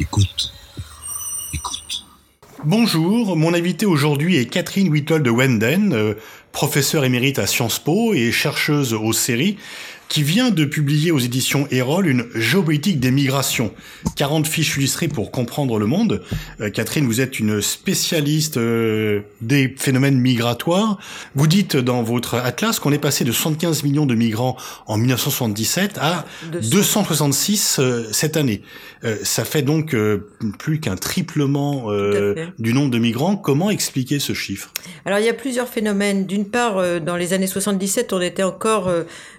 Écoute. Écoute. Bonjour, mon invité aujourd'hui est Catherine Whittle de Wenden, euh, professeure émérite à Sciences Po et chercheuse aux séries, qui vient de publier aux éditions Erol une géopolitique des migrations. 40 fiches illustrées pour comprendre le monde. Euh, Catherine, vous êtes une spécialiste euh, des phénomènes migratoires. Vous dites dans votre atlas qu'on est passé de 75 millions de migrants en 1977 à 266 euh, cette année. ça fait donc plus qu'un triplement du nombre de migrants. Comment expliquer ce chiffre? Alors il y a plusieurs phénomènes. D'une part, dans les années 77, on était encore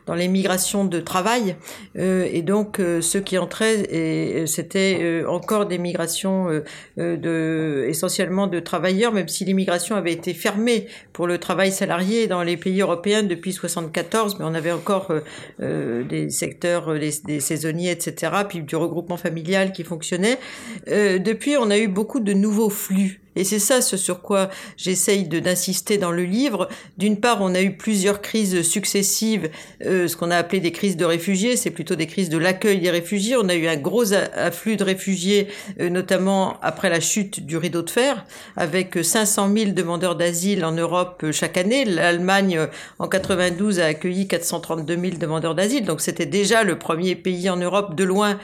dans les migrations de travail. Euh, et donc, euh, ceux qui entraient, et, c'était euh, encore des migrations essentiellement de travailleurs, même si l'immigration avait été fermée pour le travail salarié dans les pays européens depuis 74, mais on avait encore des secteurs, des, des, saisonniers, etc., puis du regroupement familial qui fonctionnait. depuis, on a eu beaucoup de nouveaux flux. Et c'est ça ce sur quoi j'essaye d'insister dans le livre. D'une part, on a eu plusieurs crises successives, euh, ce qu'on a appelé des crises de réfugiés, c'est plutôt des crises de l'accueil des réfugiés. On a eu un gros afflux de réfugiés, euh, notamment après la chute du rideau de fer, avec 500 000 demandeurs d'asile en Europe euh, chaque année. L'Allemagne, en 92, a accueilli 432 000 demandeurs d'asile, donc c'était déjà le premier pays en Europe de loin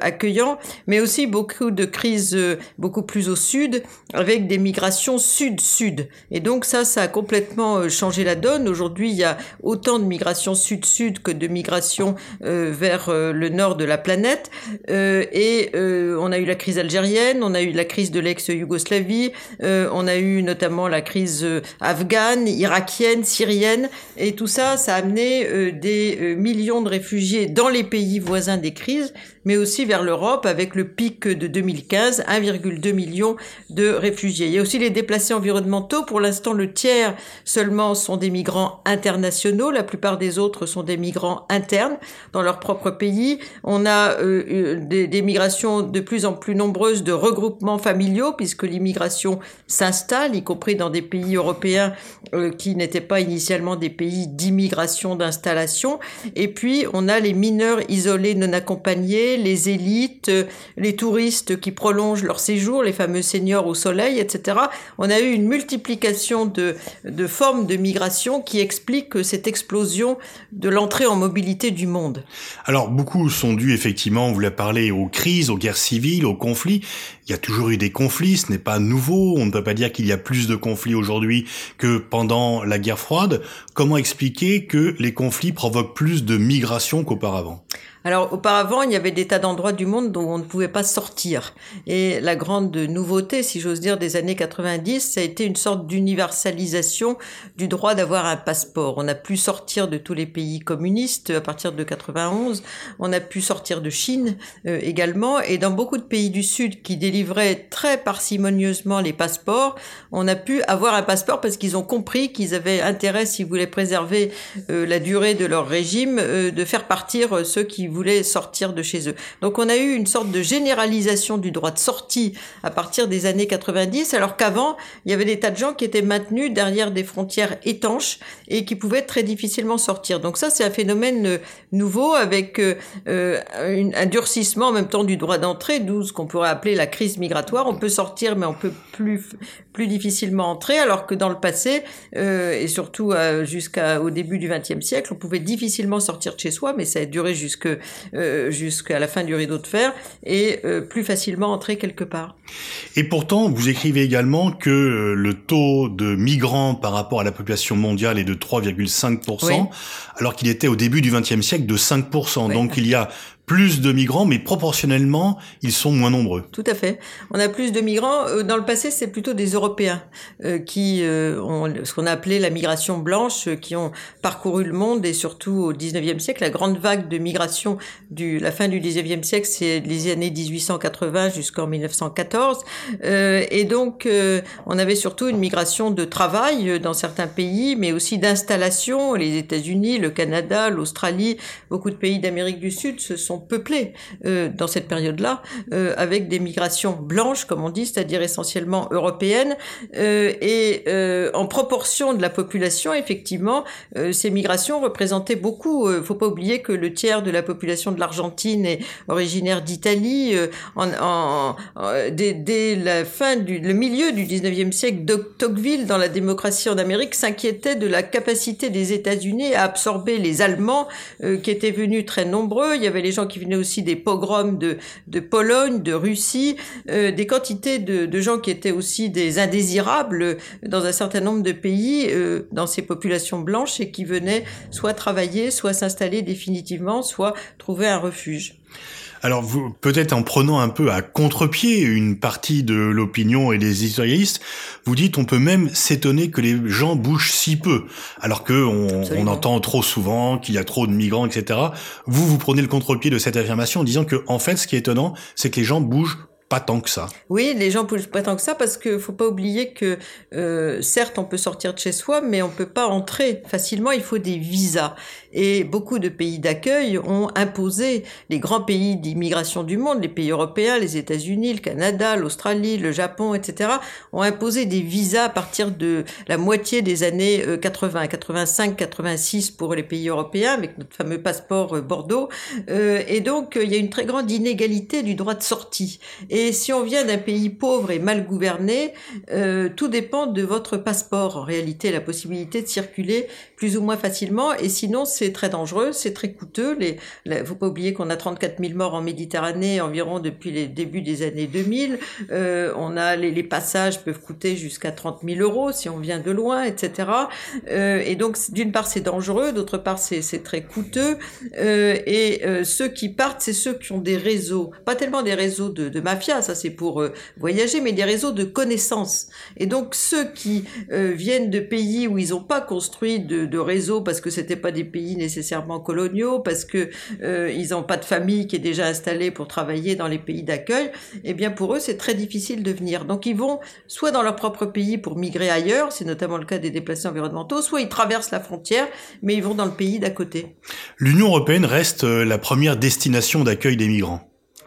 accueillant, mais aussi beaucoup de crises beaucoup plus au sud des migrations sud-sud. Et donc ça, ça a complètement euh, changé la donne. Aujourd'hui, il y a autant de migrations sud-sud que de migrations euh, vers euh, le nord de la planète. et on a eu la crise algérienne, on a eu la crise de l'ex-Yougoslavie, on a eu notamment la crise afghane, irakienne, syrienne. Et tout ça, ça a amené des millions de réfugiés dans les pays voisins des crises, mais aussi vers l'Europe avec le pic de 2015, 1,2 million de réfugiés il y a aussi les déplacés environnementaux. Pour l'instant, le tiers seulement sont des migrants internationaux. La plupart des autres sont des migrants internes dans leur propre pays. On a euh, des, des, migrations de plus en plus nombreuses de regroupements familiaux puisque l'immigration s'installe, y compris dans des pays européens euh, qui n'étaient pas initialement des pays d'immigration, d'installation. Et puis, on a les mineurs isolés non accompagnés, les élites, les touristes qui prolongent leur séjour, les fameux seniors au soleil etc. On a eu une multiplication de, formes de migration qui explique cette explosion de l'entrée en mobilité du monde. Alors beaucoup sont dus effectivement, vous l'avez parlé, aux crises, aux guerres civiles, aux conflits. Il y a toujours eu des conflits, ce n'est pas nouveau. On ne peut pas dire qu'il y a plus de conflits aujourd'hui que pendant la guerre froide. Comment expliquer que les conflits provoquent plus de migration qu'auparavant? Alors auparavant, il y avait des tas d'endroits du monde dont on ne pouvait pas sortir. Et la grande nouveauté, si j'ose dire, des années 90, ça a été une sorte d'universalisation du droit d'avoir un passeport. On a pu sortir de tous les pays communistes à partir de 91. On a pu sortir de Chine euh, également. Et dans beaucoup de pays du Sud qui délivraient très parcimonieusement les passeports, on a pu avoir un passeport parce qu'ils ont compris qu'ils avaient intérêt, s'ils voulaient préserver euh, la durée de leur régime, euh, de faire partir ceux qui voulaient sortir de chez eux. Donc on a eu une sorte de généralisation du droit de sortie à partir des années 90, alors qu'avant, il y avait des tas de gens qui étaient maintenus derrière des frontières étanches et qui pouvaient très difficilement sortir. Donc ça, c'est un phénomène euh, nouveau avec euh, euh, un durcissement en même temps du droit d'entrée, d'où ce qu'on pourrait appeler la crise migratoire. On peut sortir, mais on peut plus plus difficilement entrer, alors que dans le passé, et surtout jusqu'au début du XXe siècle, on pouvait difficilement sortir de chez soi, mais ça a duré jusque euh, jusqu'à la fin du rideau de fer et euh, plus facilement entrer quelque part. Et pourtant, vous écrivez également que euh, le taux de migrants par rapport à la population mondiale est de 3,5%, alors qu'il était au début du XXe siècle de 5%. Donc il y a plus de migrants, mais proportionnellement, ils sont moins nombreux. Tout à fait. On a plus de migrants. Euh, dans le passé, c'est plutôt des Européens euh, qui euh, ont ce qu'on a appelé la migration blanche, qui ont parcouru le monde et surtout au 19e siècle, la grande vague de migration du la fin du 19e siècle, c'est les années 1880 jusqu'en 1914. et donc, on avait surtout une migration de travail dans certains pays, mais aussi d'installation. Les États-Unis, le Canada, l'Australie, beaucoup de pays d'Amérique du Sud se sont sont peuplées dans cette période-là avec des migrations blanches, comme on dit, c'est-à-dire essentiellement européennes, et en proportion de la population, effectivement, ces migrations représentaient beaucoup. Il faut pas oublier que le tiers de la population de l'Argentine est originaire d'Italie. En, dès, la fin du le milieu du 19e siècle, Tocqueville, dans la démocratie en Amérique, s'inquiétait de la capacité des États-Unis à absorber les Allemands euh, qui étaient venus très nombreux. Il y avait les gens qui venaient aussi des pogroms de, de Pologne, de Russie, euh, des quantités de, de, gens qui étaient aussi des indésirables dans un certain nombre de pays, euh, dans ces populations blanches, et qui venaient soit travailler, soit s'installer définitivement, soit trouver un refuge. Alors, vous, peut-être en prenant un peu à contre-pied une partie de l'opinion et des historistes, vous dites on peut même s'étonner que les gens bougent si peu, alors que on, on entend trop souvent qu'il y a trop de migrants, etc. Vous, vous prenez le contre-pied de cette affirmation en disant que, en fait, ce qui est étonnant, c'est que les gens bougent pas tant que ça. Oui, les gens bougent pas tant que ça parce que faut pas oublier que euh, certes on peut sortir de chez soi, mais on peut pas entrer facilement. Il faut des visas et beaucoup de pays d'accueil ont imposé les grands pays d'immigration du monde, les pays européens, les États-Unis, le Canada, l'Australie, le Japon, etc. ont imposé des visas à partir de la moitié des années 80, 85, 86 pour les pays européens avec notre fameux passeport euh, Bordeaux. Euh, et donc il y a une très grande inégalité du droit de sortie. Et si on vient d'un pays pauvre et mal gouverné, euh, tout dépend de votre passeport. En réalité, la possibilité de circuler plus ou moins facilement. Et sinon, c'est très dangereux, c'est très coûteux. Les, faut pas oublier qu'on a 34 000 morts en Méditerranée environ depuis les débuts des années 2000. Euh, on a les, passages peuvent coûter jusqu'à 30 000 euros si on vient de loin, etc. Euh, et donc, d'une part, c'est dangereux, d'autre part, c'est très coûteux. Euh, et euh, ceux qui partent, c'est ceux qui ont des réseaux, pas tellement des réseaux de, mafia ça c'est pour voyager, mais des réseaux de connaissances. Et donc ceux qui viennent de pays où ils n'ont pas construit de, de réseau parce que c'était pas des pays nécessairement coloniaux, parce que euh, ils n'ont pas de famille qui est déjà installée pour travailler dans les pays d'accueil, eh bien pour eux c'est très difficile de venir. Donc ils vont soit dans leur propre pays pour migrer ailleurs, c'est notamment le cas des déplacés environnementaux, soit ils traversent la frontière, mais ils vont dans le pays d'à côté. L'Union européenne reste la première destination d'accueil des migrants.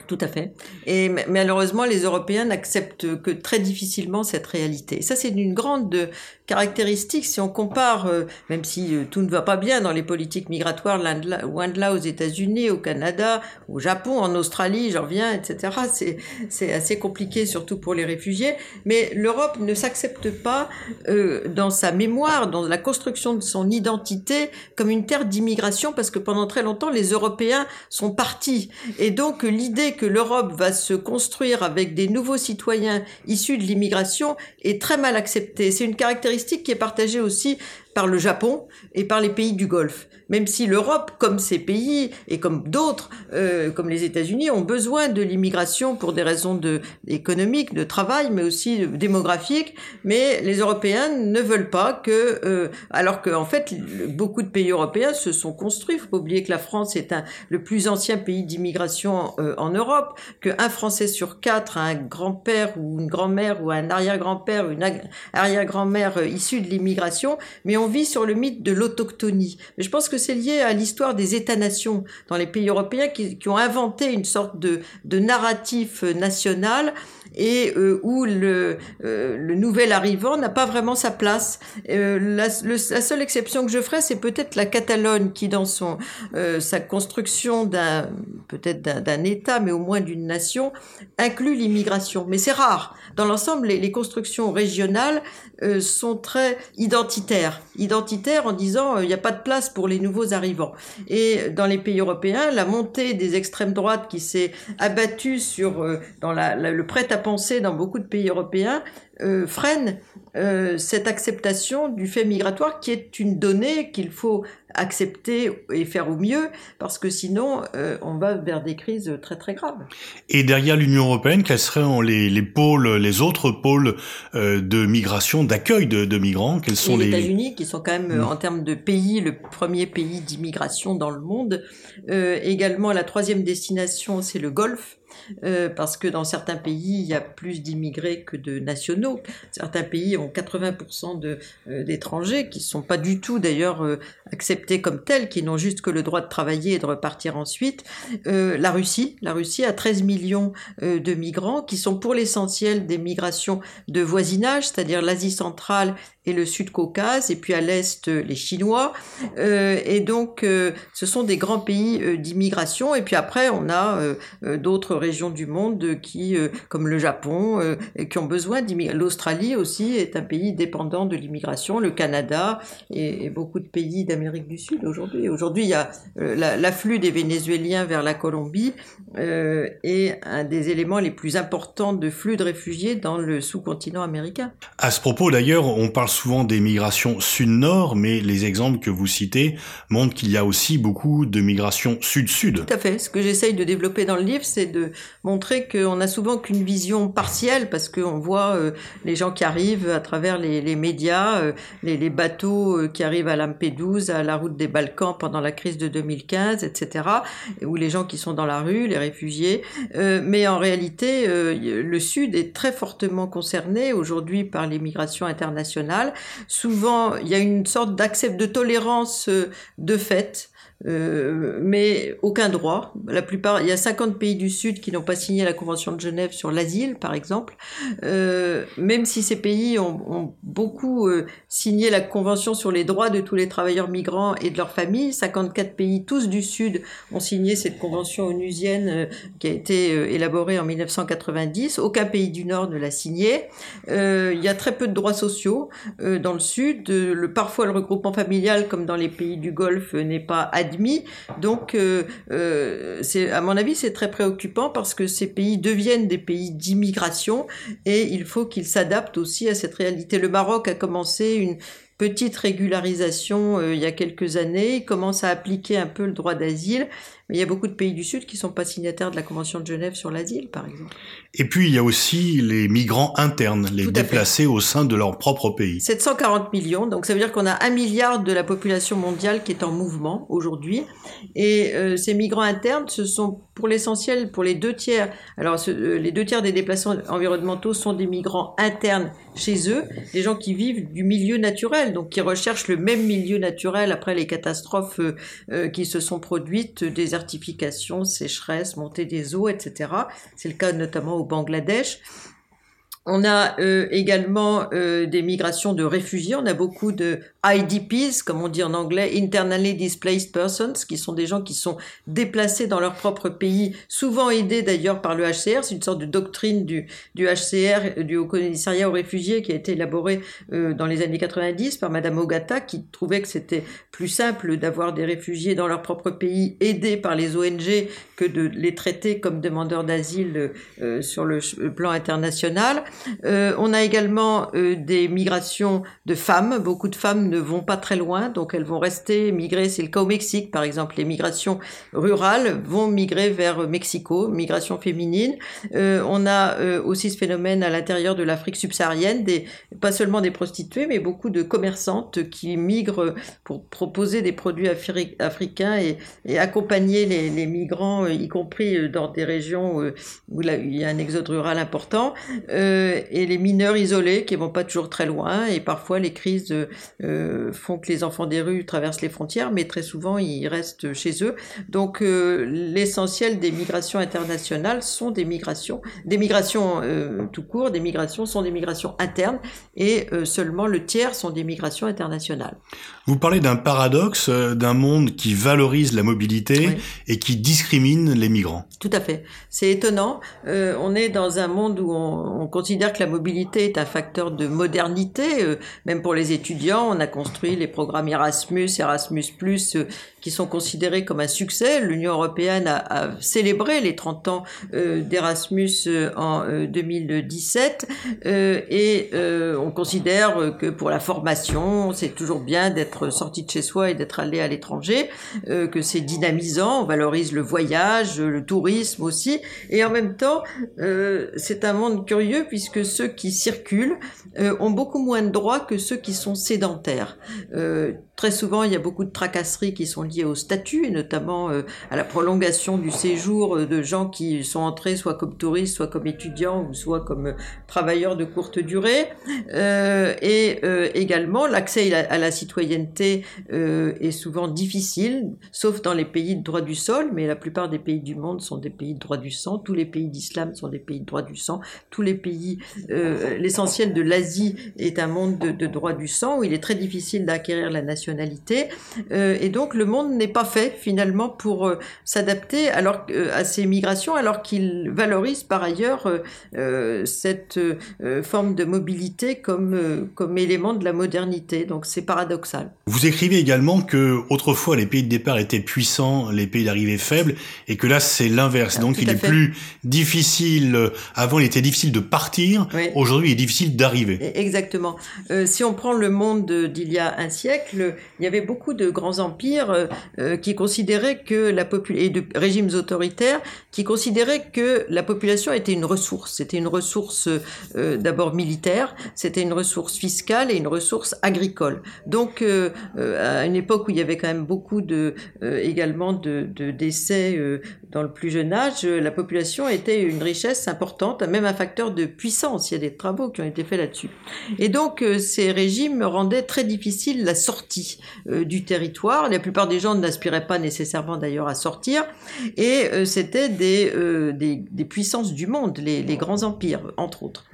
Tout à fait. Et malheureusement, les Européens n'acceptent que très difficilement cette réalité. ça, c'est une grande caractéristique si on compare, euh, même si euh, tout ne va pas bien dans les politiques migratoires, loin de là aux États-Unis, au Canada, au Japon, en Australie, j'en reviens, etc. C'est, c'est assez compliqué, surtout pour les réfugiés. Mais l'Europe ne s'accepte pas euh, dans sa mémoire, dans la construction de son identité, comme une terre d'immigration, parce que pendant très longtemps, les Européens sont partis. Et donc, l'idée que l'Europe va se construire avec des nouveaux citoyens issus de l'immigration est très mal acceptée. C'est une caractéristique qui est partagée aussi par le Japon et par les pays du Golfe. Même si l'Europe, comme ces pays et comme d'autres, euh, comme les États-Unis, ont besoin de l'immigration pour des raisons de, économiques, de travail, mais aussi démographiques, mais les Européens ne veulent pas que, euh, alors qu'en fait, beaucoup de pays européens se sont construits. Il faut pas oublier que la France est un, le plus ancien pays d'immigration euh, en Europe, qu'un Français sur quatre a un grand-père ou une grand-mère ou un arrière-grand-père ou une arrière-grand-mère euh, issue de l'immigration, mais on vit sur le mythe de l'autochtonie. Mais je pense que c'est lié à l'histoire des États-nations dans les pays européens qui, qui, ont inventé une sorte de, de narratif national et euh, où le, euh, le nouvel arrivant n'a pas vraiment sa place. Euh, la, le, la, seule exception que je ferais, c'est peut-être la Catalogne qui, dans son sa construction d'un peut-être d'un État, mais au moins d'une nation, inclut l'immigration. Mais c'est rare. Dans l'ensemble, les, constructions régionales sont très identitaires, identitaires en disant il n'y a pas de place pour les nouveaux arrivants. Et dans les pays européens, la montée des extrêmes droites qui s'est abattue sur dans la, le prêt à penser dans beaucoup de pays européens euh, freine euh, cette acceptation du fait migratoire qui est une donnée qu'il faut accepter et faire au mieux parce que sinon euh, on va vers des crises très très graves. Et derrière l'Union européenne, quels seraient les, les pôles, les autres pôles euh, de migration, d'accueil de, de, migrants? Quels sont les, les États-Unis qui sont quand même mmh. en termes de pays le premier pays d'immigration dans le monde. Également la troisième destination c'est le Golfe euh, parce que dans certains pays, il y a plus d'immigrés que de nationaux. Certains pays ont 80% de, euh, d'étrangers qui ne sont pas du tout d'ailleurs euh, acceptés comme tels, qui n'ont juste que le droit de travailler et de repartir ensuite. la Russie, la Russie a 13 millions de migrants qui sont pour l'essentiel des migrations de voisinage, c'est-à-dire l'Asie centrale et le Sud-Caucase, et puis à l'Est, les Chinois. et donc, ce sont des grands pays d'immigration. Et puis après, on a d'autres régions du monde qui, euh, comme le Japon, euh, qui ont besoin d'immigrer. L'Australie aussi est un pays dépendant de l'immigration, le Canada et, beaucoup de pays d'Amérique du Sud aujourd'hui. Aujourd'hui, il y a euh, l'afflux des Vénézuéliens vers la Colombie est un des éléments les plus importants de flux de réfugiés dans le sous-continent américain. À ce propos, d'ailleurs, on parle souvent des migrations sud-nord, mais les exemples que vous citez montrent qu'il y a aussi beaucoup de migrations sud-sud. Tout à fait. Ce que j'essaye de développer dans le livre, c'est de montrer qu'on n'a souvent qu'une vision partielle parce qu'on voit euh, les gens qui arrivent à travers les, médias, euh, les, bateaux euh, qui arrivent à Lampedusa, à la route des Balkans pendant la crise de 2015, etc., ou les gens qui sont dans la rue, les réfugiés. mais en réalité, le Sud est très fortement concerné aujourd'hui par les migrations internationales. Souvent, il y a une sorte d'accept de tolérance de fait euh, mais aucun droit. La plupart, il y a 50 pays du Sud qui n'ont pas signé la Convention de Genève sur l'asile, par exemple. Euh, même si ces pays ont, beaucoup euh, signé la Convention sur les droits de tous les travailleurs migrants et de leurs familles, 54 pays, tous du Sud, ont signé cette convention onusienne qui a été élaborée en 1990. Aucun pays du Nord ne l'a signée. il y a très peu de droits sociaux dans le Sud. Parfois, le regroupement familial, comme dans les pays du Golfe, n'est pas donc, euh, euh, c'est, à mon avis, c'est très préoccupant parce que ces pays deviennent des pays d'immigration et il faut qu'ils s'adaptent aussi à cette réalité. Le Maroc a commencé une petite régularisation euh, il y a quelques années, il commence à appliquer un peu le droit d'asile, mais il y a beaucoup de pays du Sud qui ne sont pas signataires de la Convention de Genève sur l'asile, par exemple. Et puis il y a aussi les migrants internes, les déplacés au sein de leur propre pays. 740 millions, donc ça veut dire qu'on a un milliard de la population mondiale qui est en mouvement aujourd'hui. Et euh, ces migrants internes, ce sont pour l'essentiel, pour les deux tiers, alors euh, les deux tiers des déplacements environnementaux sont des migrants internes chez eux, des gens qui vivent du milieu naturel, donc qui recherchent le même milieu naturel après les catastrophes euh, qui se sont produites, désertification, sécheresse, montée des eaux, etc. C'est le cas notamment au Bangladesh. On a euh, également euh, des migrations de réfugiés. On a beaucoup de IDPs, comme on dit en anglais, Internally Displaced Persons, qui sont des gens qui sont déplacés dans leur propre pays, souvent aidés d'ailleurs par le HCR. C'est une sorte de doctrine du, du HCR, du Haut Commissariat aux réfugiés, qui a été élaborée euh, dans les années 90 par Madame Ogata, qui trouvait que c'était plus simple d'avoir des réfugiés dans leur propre pays, aidés par les ONG, que de les traiter comme demandeurs d'asile sur le plan international. Euh, on a également euh, des migrations de femmes. Beaucoup de femmes ne vont pas très loin, donc elles vont rester migrer. C'est le cas au Mexique, par exemple. Les migrations rurales vont migrer vers Mexico, migration féminine. Euh, on a aussi ce phénomène à l'intérieur de l'Afrique subsaharienne, pas seulement des prostituées, mais beaucoup de commerçantes qui migrent pour proposer des produits africains et, accompagner les, migrants, y compris dans des régions où il y a un exode rural important. Euh, et les mineurs isolés qui vont pas toujours très loin et parfois les crises euh, font que les enfants des rues traversent les frontières mais très souvent ils restent chez eux. Donc euh, l'essentiel des migrations internationales sont des migrations des migrations tout court des migrations sont des migrations internes et seulement le tiers sont des migrations internationales. Vous parlez d'un paradoxe d'un monde qui valorise la mobilité et qui discrimine les migrants. Tout à fait. C'est étonnant on est dans un monde où on, on considère que la mobilité est un facteur de modernité, euh, même pour les étudiants. On a construit les programmes Erasmus, Erasmus+, qui sont considérés comme un succès. L'Union européenne a, célébré les 30 ans euh, d'Erasmus en 2017 et on considère que pour la formation, c'est toujours bien d'être sorti de chez soi et d'être allé à l'étranger, que c'est dynamisant, on valorise le voyage, le tourisme aussi, et en même temps, c'est un monde curieux puisque ceux qui circulent ont beaucoup moins de droits que ceux qui sont sédentaires. Très souvent, il y a beaucoup de tracasseries qui sont liées au statut, et notamment euh, à la prolongation du séjour euh, de gens qui sont entrés soit comme touristes, soit comme étudiants, ou soit comme euh, travailleurs de courte durée. et également, l'accès à, la citoyenneté est souvent difficile, sauf dans les pays de droit du sol, mais la plupart des pays du monde sont des pays de droit du sang. Tous les pays d'islam sont des pays de droit du sang. Tous les pays, l'essentiel de l'Asie est un monde de, de droit du sang où il est très difficile d'acquérir la nationalité et donc le monde n'est pas fait finalement pour euh, s'adapter alors euh, à ces migrations, alors qu'il valorise par ailleurs cette forme de mobilité comme comme élément de la modernité. Donc c'est paradoxal. Vous écrivez également que autrefois les pays de départ étaient puissants, les pays d'arrivée faibles, et que là c'est l'inverse. Ah, donc il est plus difficile. Avant il était difficile de partir. Aujourd'hui il est difficile d'arriver. Exactement. si on prend le monde d'il y a un siècle, il y avait beaucoup de grands empires euh, euh, qui considéraient que la population et de régimes autoritaires qui considéraient que la population était une ressource. C'était une ressource euh, d'abord militaire, c'était une ressource fiscale et une ressource agricole. Donc à une époque où il y avait quand même beaucoup de également de, décès dans le plus jeune âge, la population était une richesse importante, même un facteur de puissance. Il y a des travaux qui ont été faits là-dessus. Et donc ces régimes rendaient très difficile la sortie euh, du territoire. La plupart des gens n'aspiraient pas nécessairement d'ailleurs à sortir, et euh, c'était euh, des, des, puissances du monde, les, les, grands empires, entre autres.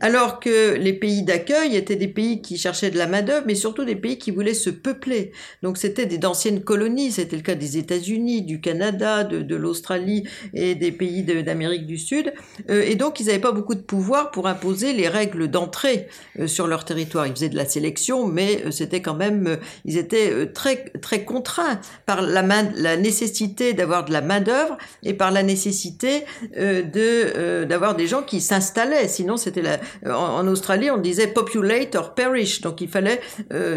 Alors que les pays d'accueil étaient des pays qui cherchaient de la main-d'œuvre, mais surtout des pays qui voulaient se peupler. Donc c'était d'anciennes colonies, c'était le cas des États-Unis, du Canada, de, l'Australie et des pays d'Amérique du Sud. et donc ils n'avaient pas beaucoup de pouvoir pour imposer les règles d'entrée sur leur territoire. Ils faisaient de la sélection, mais c'était quand même, ils étaient euh, très très contraints par la main, la nécessité d'avoir de la main d'œuvre et par la nécessité euh, de euh, d'avoir des gens qui s'installaient. Sinon, c'était la en, Australie, on disait populate or perish. Donc, il fallait,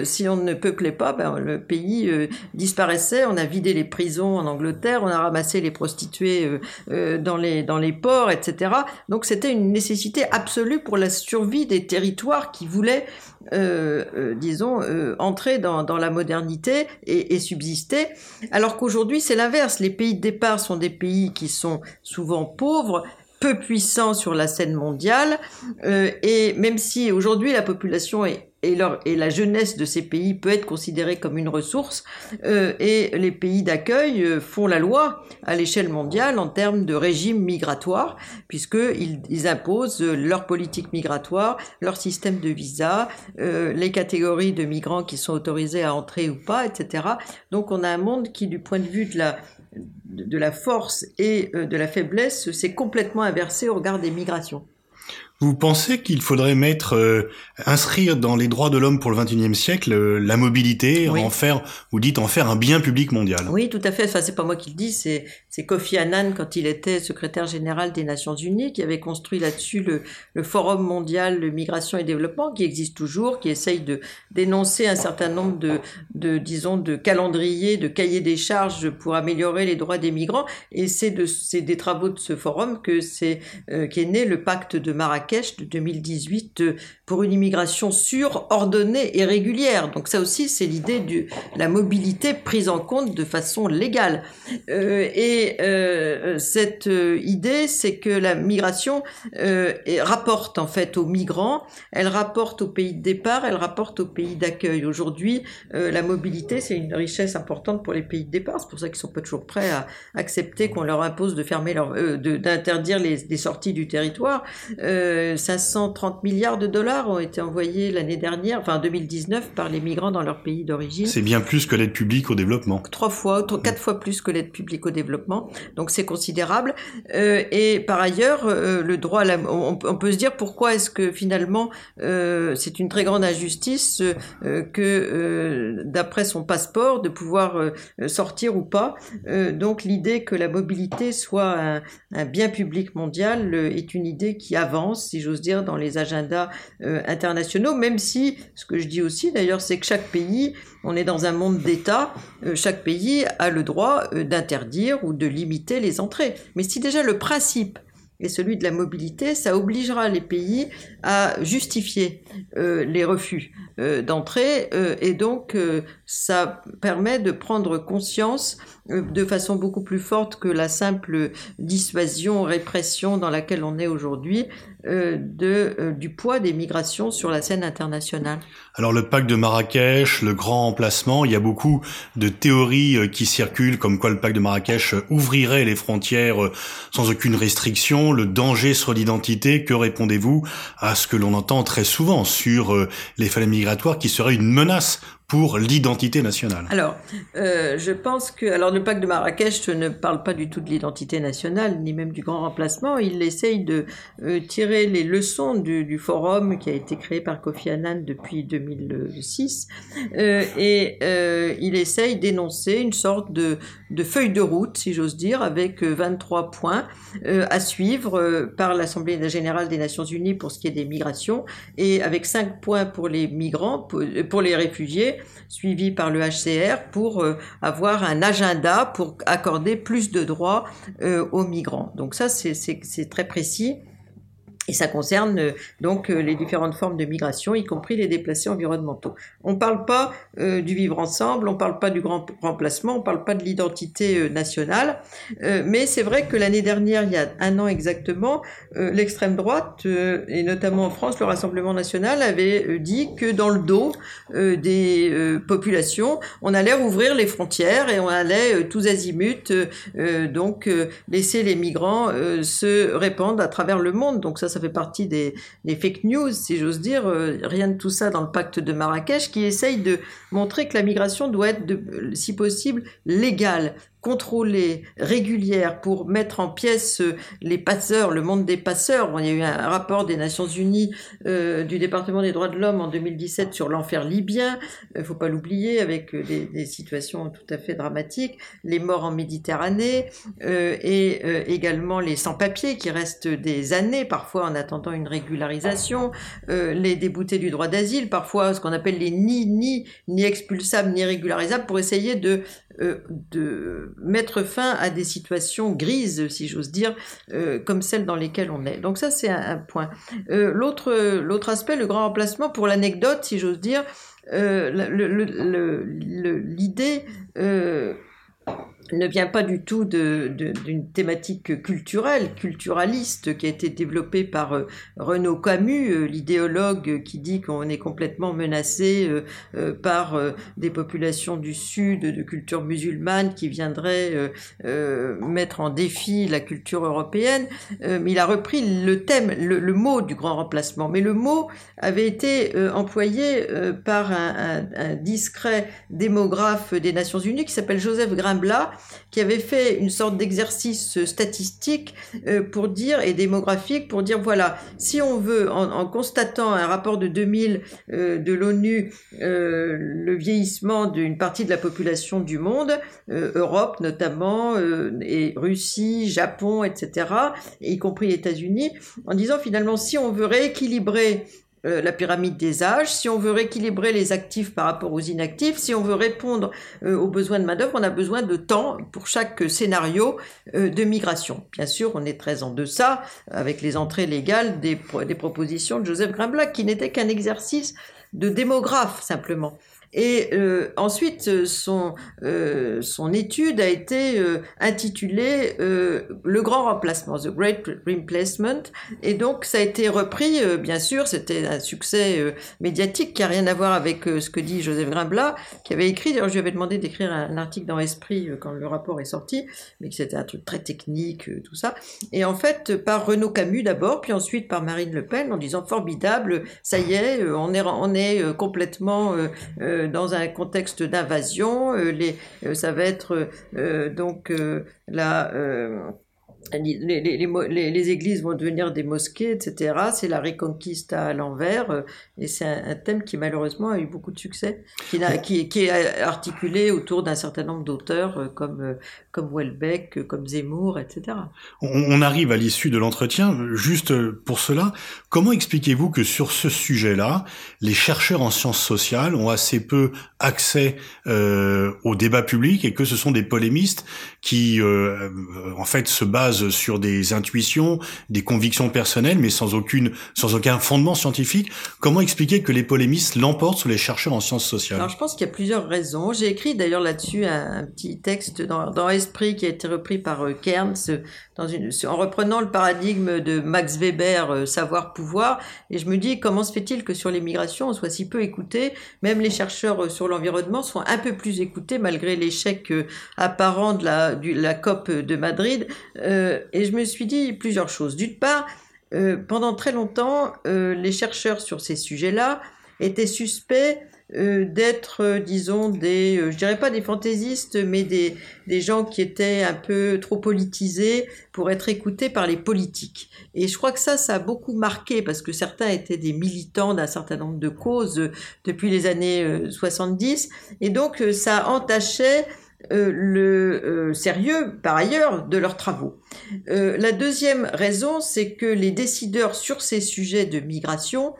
si on ne peuplait pas, ben, le pays disparaissait. On a vidé les prisons en Angleterre, on a ramassé les prostituées dans les dans les ports, etc. Donc, c'était une nécessité absolue pour la survie des territoires qui voulaient euh, euh, disons, euh, entrer dans, dans, la modernité et, et subsister, alors qu'aujourd'hui c'est l'inverse. Les pays de départ sont des pays qui sont souvent pauvres, peu puissants sur la scène mondiale, et même si aujourd'hui la population est et, la jeunesse de ces pays peut être considérée comme une ressource, euh, et les pays d'accueil euh, font la loi à l'échelle mondiale en termes de régime migratoire, puisqu'ils ils imposent leur politique migratoire, leur système de visa, euh, les catégories de migrants qui sont autorisés à entrer ou pas, etc. Donc on a un monde qui, du point de vue de la de la force et de la faiblesse, s'est complètement inversé au regard des migrations. Vous pensez qu'il faudrait mettre, euh, inscrire dans les droits de l'homme pour le XXIe siècle euh, la mobilité, en faire, vous dites en faire un bien public mondial? Oui, tout à fait. Enfin, c'est pas moi qui le dis, c'est c'est Kofi Annan quand il était secrétaire général des Nations Unies qui avait construit là-dessus le, Forum mondial de migration et développement qui existe toujours, qui essaye de dénoncer un certain nombre de, disons, de calendriers, de cahiers des charges pour améliorer les droits des migrants. Et c'est de c'est des travaux de ce forum que c'est euh, qui est né le pacte de Marrakech de 2018 euh, pour une immigration sûre, ordonnée et régulière. Donc ça aussi, c'est l'idée de la mobilité prise en compte de façon légale. Euh, et euh, cette idée, c'est que la migration rapporte en fait aux migrants, elle rapporte aux pays de départ, elle rapporte aux pays d'accueil. Aujourd'hui, la mobilité, c'est une richesse importante pour les pays de départ. C'est pour ça qu'ils sont pas toujours prêts à accepter qu'on leur impose de fermer leur, d'interdire les, les, sorties du territoire. 530 milliards de dollars ont été envoyés l'année dernière, enfin 2019, par les migrants dans leur pays d'origine. C'est bien plus que l'aide publique au développement. Trois fois, quatre fois plus que l'aide publique au développement. Donc c'est considérable. Euh, et par ailleurs, euh, le droit on, peut se dire pourquoi est-ce que finalement euh, c'est une très grande injustice que d'après son passeport de pouvoir sortir ou pas. donc l'idée que la mobilité soit un, un bien public mondial est une idée qui avance si j'ose dire, dans les agendas internationaux, même si, ce que je dis aussi d'ailleurs, c'est que chaque pays, on est dans un monde d'État, euh, chaque pays a le droit d'interdire ou de limiter les entrées. Mais si déjà le principe et celui de la mobilité, ça obligera les pays à justifier euh, les refus euh, d'entrée euh, et donc ça permet de prendre conscience de façon beaucoup plus forte que la simple dissuasion, répression dans laquelle on est aujourd'hui euh, euh, du poids des migrations sur la scène internationale. Alors le pacte de Marrakech, le grand emplacement, il y a beaucoup de théories euh, qui circulent comme quoi le pacte de Marrakech ouvrirait les frontières sans aucune restriction, le danger sur l'identité. Que répondez-vous à ce que l'on entend très souvent sur les phénomènes migratoires qui seraient une menace pour l'identité nationale Alors, euh, je pense que alors le pacte de Marrakech ne parle pas du tout de l'identité nationale, ni même du grand remplacement. Il essaye de euh, tirer les leçons du, forum qui a été créé par Kofi Annan depuis 2006, euh, et il essaye d'énoncer une sorte de, feuille de route, si j'ose dire, avec 23 euh, points à suivre par l'Assemblée générale des Nations Unies pour ce qui est des migrations, et avec 5 points pour les migrants, pour les réfugiés suivi par le HCR pour euh, avoir un agenda pour accorder plus de droits euh, aux migrants. Donc ça, c'est très précis. Et ça concerne euh, donc euh, les différentes formes de migration, y compris les déplacés environnementaux. On ne parle pas euh, du vivre ensemble, on ne parle pas du grand remplacement, on ne parle pas de l'identité nationale, mais c'est vrai que l'année dernière, il y a un an exactement, l'extrême droite, et notamment en France, le Rassemblement national avait dit que dans le dos des populations, on allait rouvrir les frontières et on allait tous azimuts, donc laisser les migrants se répandre à travers le monde. Donc ça, ça fait partie des, fake news, si j'ose dire. Euh, rien de tout ça dans le pacte de Marrakech qui essaye de montrer que la migration doit être, si possible, légale, contrôlée, régulière, pour mettre en pièces euh, les passeurs, le monde des passeurs. il y a eu un rapport des Nations Unies euh, du département des droits de l'homme en 2017 sur l'enfer libyen. Il faut pas l'oublier, avec des, situations tout à fait dramatiques, les morts en Méditerranée et également les sans-papiers qui restent des années parfois en attendant une régularisation, euh, les déboutés du droit d'asile, parfois ce qu'on appelle les ni, ni, ni expulsables, ni régularisables, pour essayer de, euh, de mettre fin à des situations grises, si j'ose dire, euh, comme celles dans lesquelles on est. Donc ça, c'est un, point. l'autre, l'autre aspect, le grand remplacement, pour l'anecdote, si j'ose dire, l'idée ne vient pas du tout d'une thématique culturelle, culturaliste, qui a été développée par euh, Renaud Camus, euh, l'idéologue qui dit qu'on est complètement menacé euh, par des populations du Sud de culture musulmane qui viendraient mettre en défi la culture européenne. il a repris le thème, le, mot du grand remplacement. Mais le mot avait été employé par un, un discret démographe des Nations Unies qui s'appelle Joseph Grimblat, qui avait fait une sorte d'exercice statistique euh, pour dire et démographique pour dire voilà si on veut en, constatant un rapport de 2000 euh, de l'ONU euh, le vieillissement d'une partie de la population du monde Europe notamment et Russie Japon etc y compris États-Unis en disant finalement si on veut rééquilibrer euh, la pyramide des âges, si on veut rééquilibrer les actifs par rapport aux inactifs, si on veut répondre euh, aux besoins de main-d'œuvre, on a besoin de temps pour chaque scénario euh, de migration. Bien sûr, on est très en deçà avec les entrées légales des, propositions de Joseph Grimblack, qui n'était qu'un exercice de démographe simplement. Et euh, ensuite, son, euh, son étude a été euh, intitulée Le grand remplacement, The Great Replacement. Et donc, ça a été repris, bien sûr, c'était un succès médiatique qui a rien à voir avec ce que dit Joseph Grimblat, qui avait écrit, d'ailleurs, je lui avais demandé d'écrire un, article dans Esprit quand le rapport est sorti, mais que c'était un truc très technique, tout ça. Et en fait, par Renaud Camus d'abord, puis ensuite par Marine Le Pen, en disant formidable, ça y est, on est, on est complètement dans un contexte d'invasion. Euh, les, euh, ça va être euh, donc la les, églises vont devenir des mosquées, etc. C'est la Reconquista à l'envers, euh, et c'est un, thème qui malheureusement a eu beaucoup de succès, qui, est articulé autour d'un certain nombre d'auteurs euh, comme, euh, comme Welbeck, comme Zemmour, etc. On, arrive à l'issue de l'entretien. Juste pour cela, comment expliquez-vous que sur ce sujet-là, les chercheurs en sciences sociales ont assez peu accès au débat public et que ce sont des polémistes qui, en fait, se basent sur des intuitions, des convictions personnelles, mais sans aucune, sans aucun fondement scientifique. Comment expliquer que les polémistes l'emportent sur les chercheurs en sciences sociales? Alors, je pense qu'il y a plusieurs raisons. J'ai écrit d'ailleurs là-dessus un, petit texte dans, Esprit qui a été repris par euh, une, en reprenant le paradigme de Max Weber, euh, savoir-pouvoir. Et je me dis, comment se fait-il que sur l'immigration, on soit si peu écouté? Même les chercheurs sur l'environnement sont un peu plus écoutés malgré l'échec apparent de la, COP de Madrid. Euh, et je me suis dit plusieurs choses. D'une part, euh, pendant très longtemps, euh, les chercheurs sur ces sujets-là étaient suspects euh, d'être, euh, disons, des, euh, je dirais pas des fantaisistes, mais des, des gens qui étaient un peu trop politisés pour être écoutés par les politiques. Et je crois que ça, ça a beaucoup marqué parce que certains étaient des militants d'un certain nombre de causes depuis les années 70, et donc ça entachait euh, le euh, sérieux, par ailleurs, de leurs travaux. Euh, la deuxième raison, c'est que les décideurs sur ces sujets de migration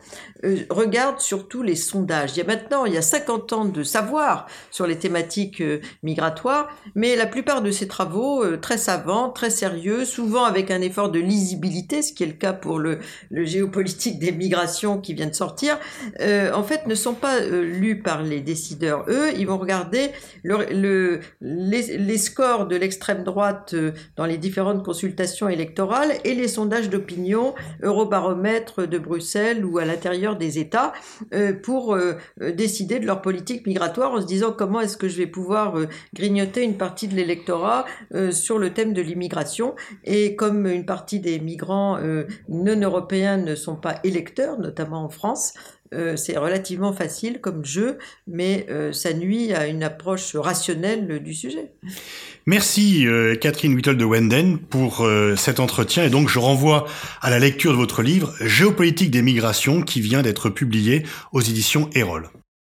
regardent surtout les sondages. Il y a maintenant, il y a 50 ans de savoir sur les thématiques migratoires, mais la plupart de ces travaux, très savants, très sérieux, souvent avec un effort de lisibilité, ce qui est le cas pour le, géopolitique des migrations qui vient de sortir, en fait ne sont pas lus par les décideurs. Eux, ils vont regarder le, le les, scores de l'extrême droite euh, dans les différentes consultations électorales et les sondages d'opinion Eurobaromètre de Bruxelles ou à l'intérieur des États euh, pour euh, décider de leur politique migratoire en se disant comment est-ce que je vais pouvoir grignoter une partie de l'électorat sur le thème de l'immigration. Et comme une partie des migrants non européens ne sont pas électeurs, notamment en France, euh, c'est relativement facile comme jeu, mais euh, ça nuit à une approche rationnelle du sujet. Merci euh, Catherine Whittle de Wenden pour cet entretien et donc je renvoie à la lecture de votre livre Géopolitique des migrations qui vient d'être publié aux éditions Erol.